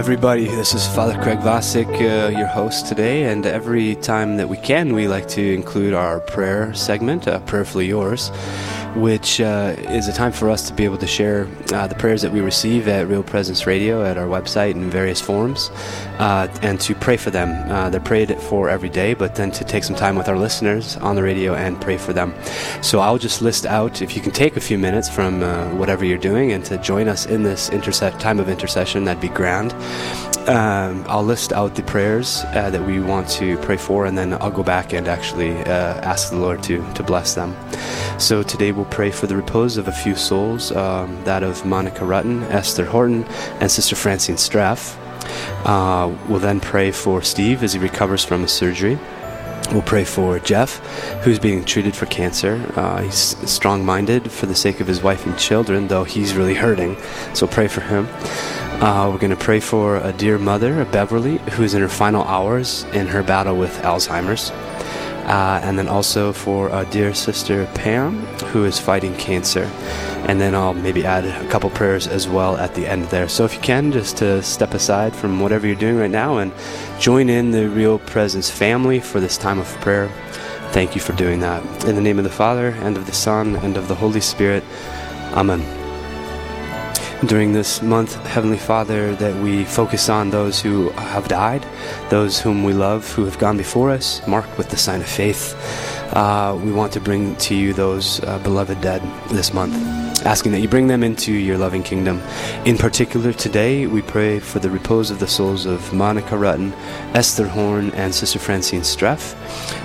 everybody. This is Father Craig Vasek, uh, your host today. And every time that we can, we like to include our prayer segment, uh, Prayerfully Yours which uh, is a time for us to be able to share uh, the prayers that we receive at Real Presence Radio at our website in various forms, uh, and to pray for them. Uh, they're prayed for every day, but then to take some time with our listeners on the radio and pray for them. So I'll just list out, if you can take a few minutes from whatever you're doing and to join us in this interse- time of intercession, that'd be grand. Um, I'll list out the prayers uh, that we want to pray for, and then I'll go back and actually ask the Lord to, to bless them. So today we'll pray for the repose of a few souls, um, that of Monica Rutten, Esther Horton, and Sister Francine Straff. Uh, we'll then pray for Steve as he recovers from his surgery. We'll pray for Jeff, who's being treated for cancer. Uh, he's strong minded for the sake of his wife and children, though he's really hurting. So pray for him. Uh, we're going to pray for a dear mother, Beverly, who's in her final hours in her battle with Alzheimer's. Uh, and then also for our dear sister Pam, who is fighting cancer. And then I'll maybe add a couple prayers as well at the end there. So if you can, just to step aside from whatever you're doing right now and join in the Real Presence family for this time of prayer. Thank you for doing that. In the name of the Father, and of the Son, and of the Holy Spirit. Amen during this month, Heavenly Father, that we focus on those who have died, those whom we love, who have gone before us, marked with the sign of faith. Uh, we want to bring to you those uh, beloved dead this month asking that you bring them into your loving kingdom. In particular, today we pray for the repose of the souls of Monica Rutten, Esther Horn, and Sister Francine Streff.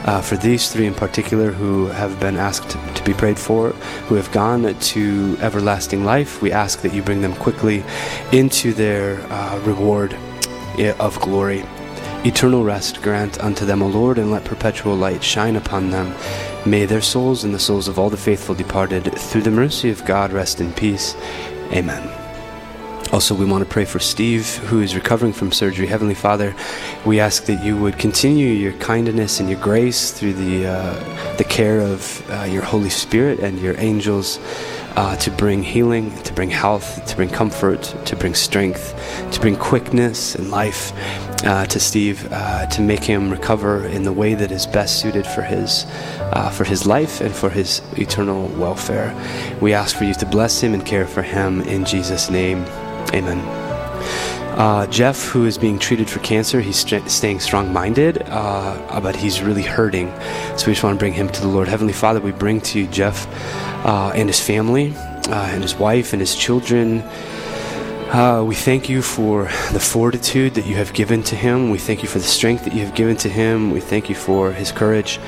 Uh, for these three in particular who have been asked to be prayed for, who have gone to everlasting life, we ask that you bring them quickly into their uh, reward eh, of glory. Eternal rest grant unto them, O Lord, and let perpetual light shine upon them. May their souls and the souls of all the faithful departed, through the mercy of God, rest in peace. Amen. Also, we want to pray for Steve, who is recovering from surgery. Heavenly Father, we ask that you would continue your kindness and your grace through the uh, the care of uh, your Holy Spirit and your angels uh, to bring healing, to bring health, to bring comfort, to bring strength, to bring quickness and life uh, to Steve uh, to make him recover in the way that is best suited for his uh, for his life and for his eternal welfare. We ask for you to bless him and care for him in Jesus' name. Amen. Uh, Jeff, who is being treated for cancer, he's st- staying strong minded, uh, but he's really hurting. So we just want to bring him to the Lord. Heavenly Father, we bring to you Jeff uh, and his family, and his wife, and his children. Uh, we thank you for the fortitude that you have given to him. We thank you for the strength that you have given to him. We thank you for his courage.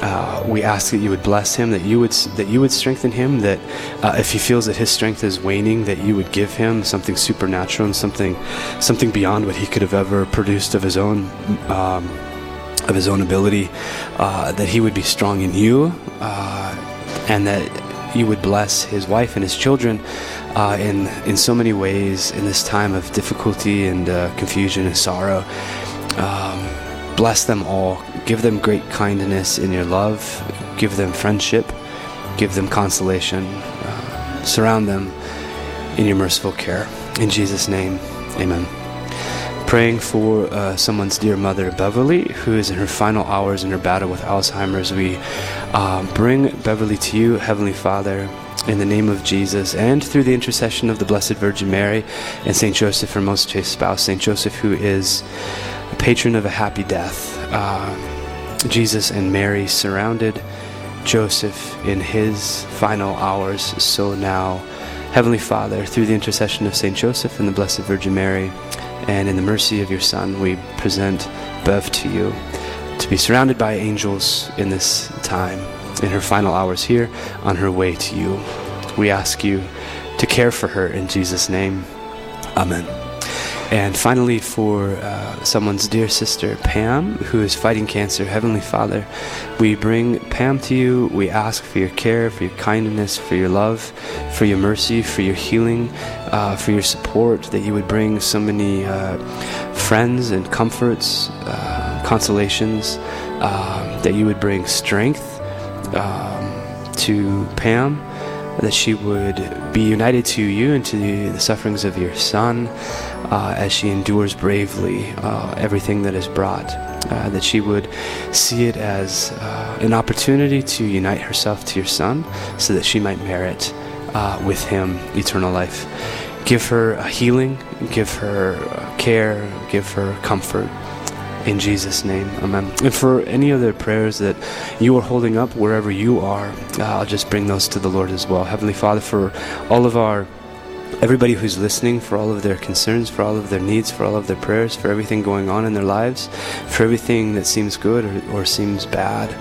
Uh, we ask that you would bless him, that you would that you would strengthen him. That uh, if he feels that his strength is waning, that you would give him something supernatural and something something beyond what he could have ever produced of his own. Um, of his own ability, uh, that he would be strong in you, uh, and that you would bless his wife and his children uh, in in so many ways in this time of difficulty and uh, confusion and sorrow. Um, bless them all. Give them great kindness in your love. Give them friendship. Give them consolation. Uh, surround them in your merciful care. In Jesus' name, Amen praying for uh, someone's dear mother, Beverly, who is in her final hours in her battle with Alzheimer's. We uh, bring Beverly to you, Heavenly Father, in the name of Jesus, and through the intercession of the Blessed Virgin Mary and Saint Joseph, her most chaste spouse, Saint Joseph, who is a patron of a happy death. Uh, Jesus and Mary surrounded Joseph in his final hours, so now, Heavenly Father, through the intercession of Saint Joseph and the Blessed Virgin Mary, and in the mercy of your Son, we present Bev to you to be surrounded by angels in this time in her final hours here on her way to you. We ask you to care for her in Jesus' name. Amen. And finally, for uh, someone's dear sister, Pam, who is fighting cancer, Heavenly Father, we bring Pam to you. We ask for your care, for your kindness, for your love, for your mercy, for your healing, uh, for your support, that you would bring so many uh, friends and comforts, uh, consolations, uh, that you would bring strength um, to Pam, that she would be united to you and to the sufferings of your Son uh, as she endures bravely uh, everything that is brought. Uh, that she would see it as uh, an opportunity to unite herself to your Son so that she might merit uh, with Him eternal life. Give her a healing, give her care, give her comfort. In Jesus' name, amen. And for any other prayers that you are holding up wherever you are, uh, I'll just bring those to the Lord as well. Heavenly Father, for all of our everybody who's listening, for all of their concerns, for all of their needs, for all of their prayers, for everything going on in their lives, for everything that seems good or, or seems bad.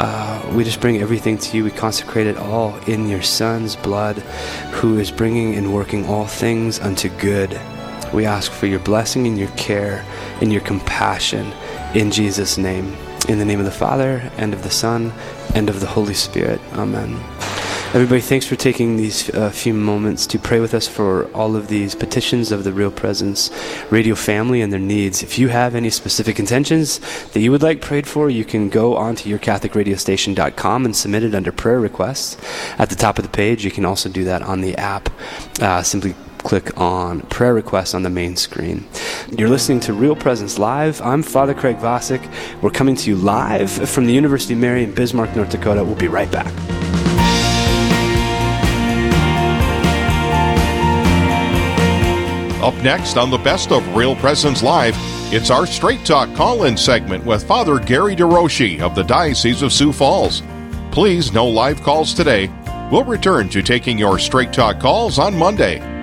Uh, we just bring everything to you. We consecrate it all in your Son's blood, who is bringing and working all things unto good. We ask for your blessing and your care and your compassion in Jesus' name. In the name of the Father, and of the Son, and of the Holy Spirit. Amen. Everybody, thanks for taking these uh, few moments to pray with us for all of these petitions of the Real Presence radio family and their needs. If you have any specific intentions that you would like prayed for, you can go onto yourcatholicradiostation.com and submit it under prayer requests. At the top of the page, you can also do that on the app. Uh, simply click on prayer requests on the main screen. You're listening to Real Presence Live. I'm Father Craig Vasek. We're coming to you live from the University of Mary in Bismarck, North Dakota. We'll be right back. Up next on the best of Real Presence Live, it's our Straight Talk call in segment with Father Gary DeRoshi of the Diocese of Sioux Falls. Please, no live calls today. We'll return to taking your Straight Talk calls on Monday.